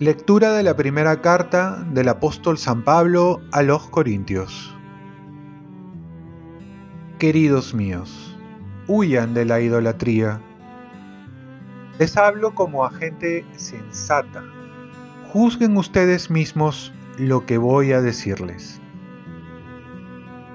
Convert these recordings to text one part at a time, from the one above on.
Lectura de la primera carta del apóstol San Pablo a los Corintios. Queridos míos, huyan de la idolatría. Les hablo como a gente sensata. Juzguen ustedes mismos lo que voy a decirles.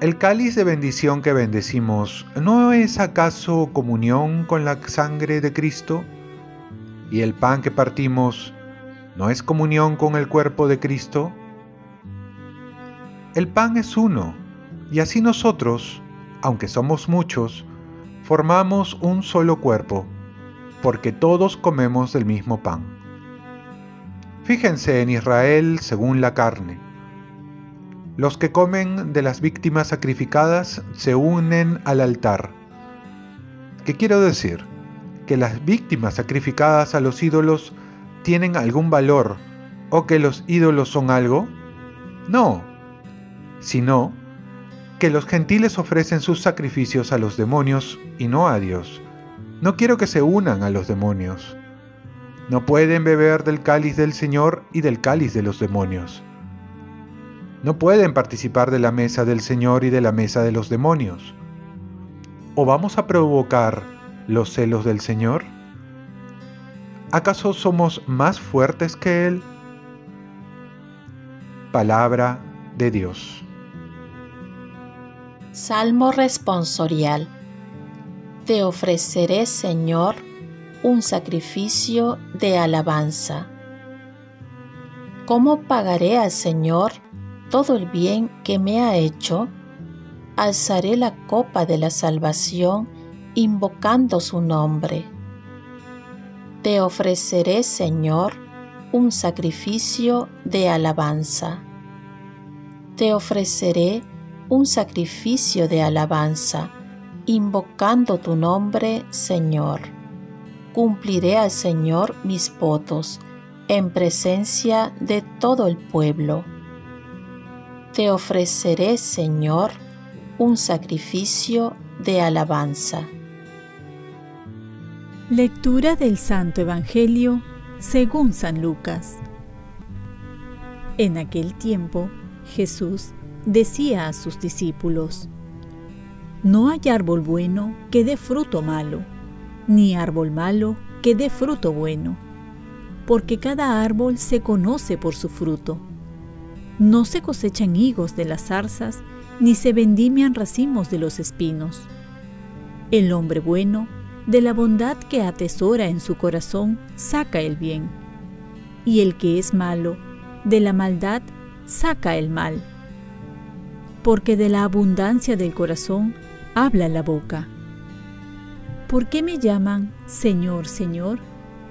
¿El cáliz de bendición que bendecimos no es acaso comunión con la sangre de Cristo? ¿Y el pan que partimos ¿No es comunión con el cuerpo de Cristo? El pan es uno, y así nosotros, aunque somos muchos, formamos un solo cuerpo, porque todos comemos del mismo pan. Fíjense en Israel según la carne. Los que comen de las víctimas sacrificadas se unen al altar. ¿Qué quiero decir? Que las víctimas sacrificadas a los ídolos tienen algún valor o que los ídolos son algo? No, sino que los gentiles ofrecen sus sacrificios a los demonios y no a Dios. No quiero que se unan a los demonios. No pueden beber del cáliz del Señor y del cáliz de los demonios. No pueden participar de la mesa del Señor y de la mesa de los demonios. ¿O vamos a provocar los celos del Señor? ¿Acaso somos más fuertes que Él? Palabra de Dios. Salmo responsorial. Te ofreceré, Señor, un sacrificio de alabanza. ¿Cómo pagaré al Señor todo el bien que me ha hecho? Alzaré la copa de la salvación invocando su nombre te ofreceré, Señor, un sacrificio de alabanza. Te ofreceré un sacrificio de alabanza, invocando tu nombre, Señor. Cumpliré al Señor mis votos en presencia de todo el pueblo. Te ofreceré, Señor, un sacrificio de alabanza. Lectura del Santo Evangelio según San Lucas. En aquel tiempo Jesús decía a sus discípulos, No hay árbol bueno que dé fruto malo, ni árbol malo que dé fruto bueno, porque cada árbol se conoce por su fruto. No se cosechan higos de las zarzas, ni se vendimian racimos de los espinos. El hombre bueno de la bondad que atesora en su corazón saca el bien, y el que es malo, de la maldad saca el mal. Porque de la abundancia del corazón habla la boca. ¿Por qué me llaman Señor, Señor,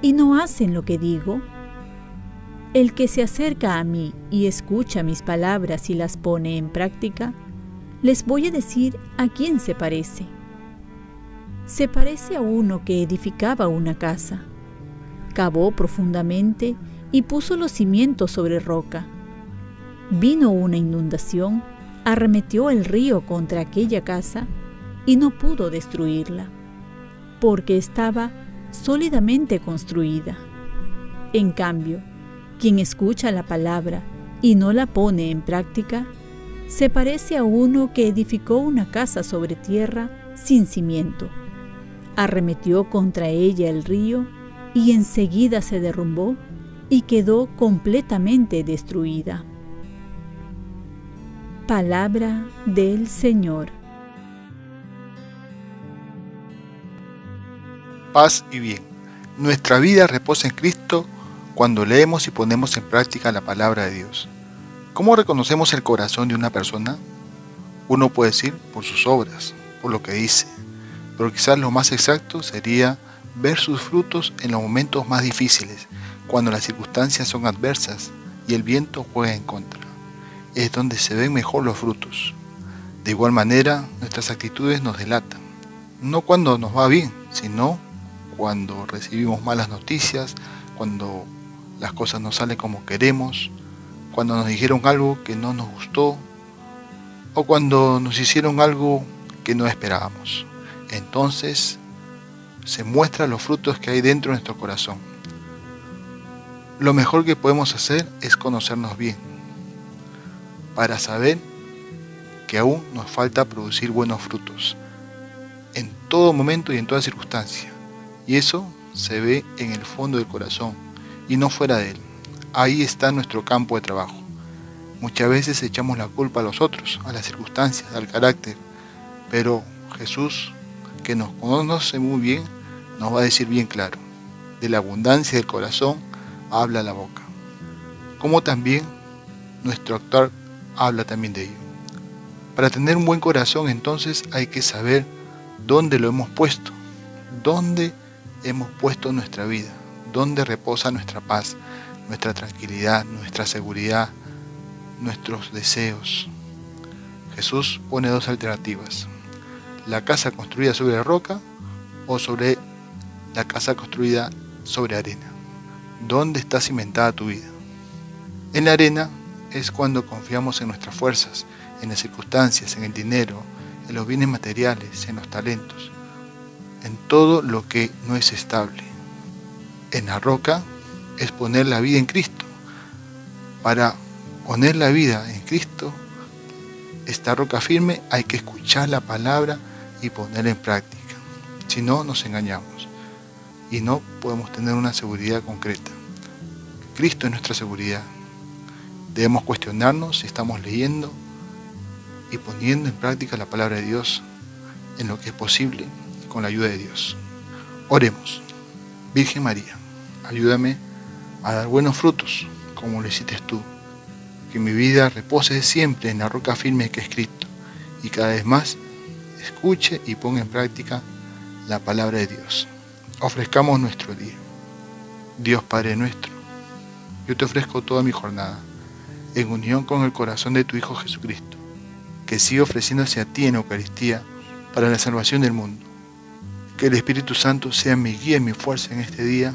y no hacen lo que digo? El que se acerca a mí y escucha mis palabras y las pone en práctica, les voy a decir a quién se parece se parece a uno que edificaba una casa. Cavó profundamente y puso los cimientos sobre roca. Vino una inundación, arremetió el río contra aquella casa y no pudo destruirla, porque estaba sólidamente construida. En cambio, quien escucha la palabra y no la pone en práctica, se parece a uno que edificó una casa sobre tierra sin cimiento Arremetió contra ella el río y enseguida se derrumbó y quedó completamente destruida. Palabra del Señor. Paz y bien. Nuestra vida reposa en Cristo cuando leemos y ponemos en práctica la palabra de Dios. ¿Cómo reconocemos el corazón de una persona? Uno puede decir por sus obras, por lo que dice, pero quizás lo más exacto sería ver sus frutos en los momentos más difíciles, cuando las circunstancias son adversas y el viento juega en contra. Es donde se ven mejor los frutos. De igual manera, nuestras actitudes nos delatan. No cuando nos va bien, sino cuando recibimos malas noticias, cuando las cosas no salen como queremos, cuando nos dijeron algo que no nos gustó o cuando nos hicieron algo que no esperábamos. Entonces se muestran los frutos que hay dentro de nuestro corazón. Lo mejor que podemos hacer es conocernos bien, para saber que aún nos falta producir buenos frutos, en todo momento y en toda circunstancia. Y eso se ve en el fondo del corazón y no fuera de él. Ahí está nuestro campo de trabajo. Muchas veces echamos la culpa a los otros, a las circunstancias, al carácter, pero Jesús, que nos conoce muy bien, nos va a decir bien claro, de la abundancia del corazón habla la boca. Como también nuestro actuar habla también de ello. Para tener un buen corazón entonces hay que saber dónde lo hemos puesto, dónde hemos puesto nuestra vida, dónde reposa nuestra paz, nuestra tranquilidad, nuestra seguridad, nuestros deseos. Jesús pone dos alternativas. La casa construida sobre la roca o sobre la casa construida sobre arena. ¿Dónde está cimentada tu vida? En la arena es cuando confiamos en nuestras fuerzas, en las circunstancias, en el dinero, en los bienes materiales, en los talentos, en todo lo que no es estable. En la roca es poner la vida en Cristo. Para poner la vida en Cristo, esta roca firme, hay que escuchar la palabra y ponerla en práctica. Si no, nos engañamos y no podemos tener una seguridad concreta. Cristo es nuestra seguridad. Debemos cuestionarnos si estamos leyendo y poniendo en práctica la palabra de Dios en lo que es posible con la ayuda de Dios. Oremos. Virgen María, ayúdame a dar buenos frutos como lo hiciste tú. Que mi vida repose siempre en la roca firme que he escrito y cada vez más escuche y ponga en práctica la palabra de Dios. Ofrezcamos nuestro día. Dios Padre nuestro, yo te ofrezco toda mi jornada en unión con el corazón de tu Hijo Jesucristo, que sigue ofreciéndose a ti en Eucaristía para la salvación del mundo. Que el Espíritu Santo sea mi guía y mi fuerza en este día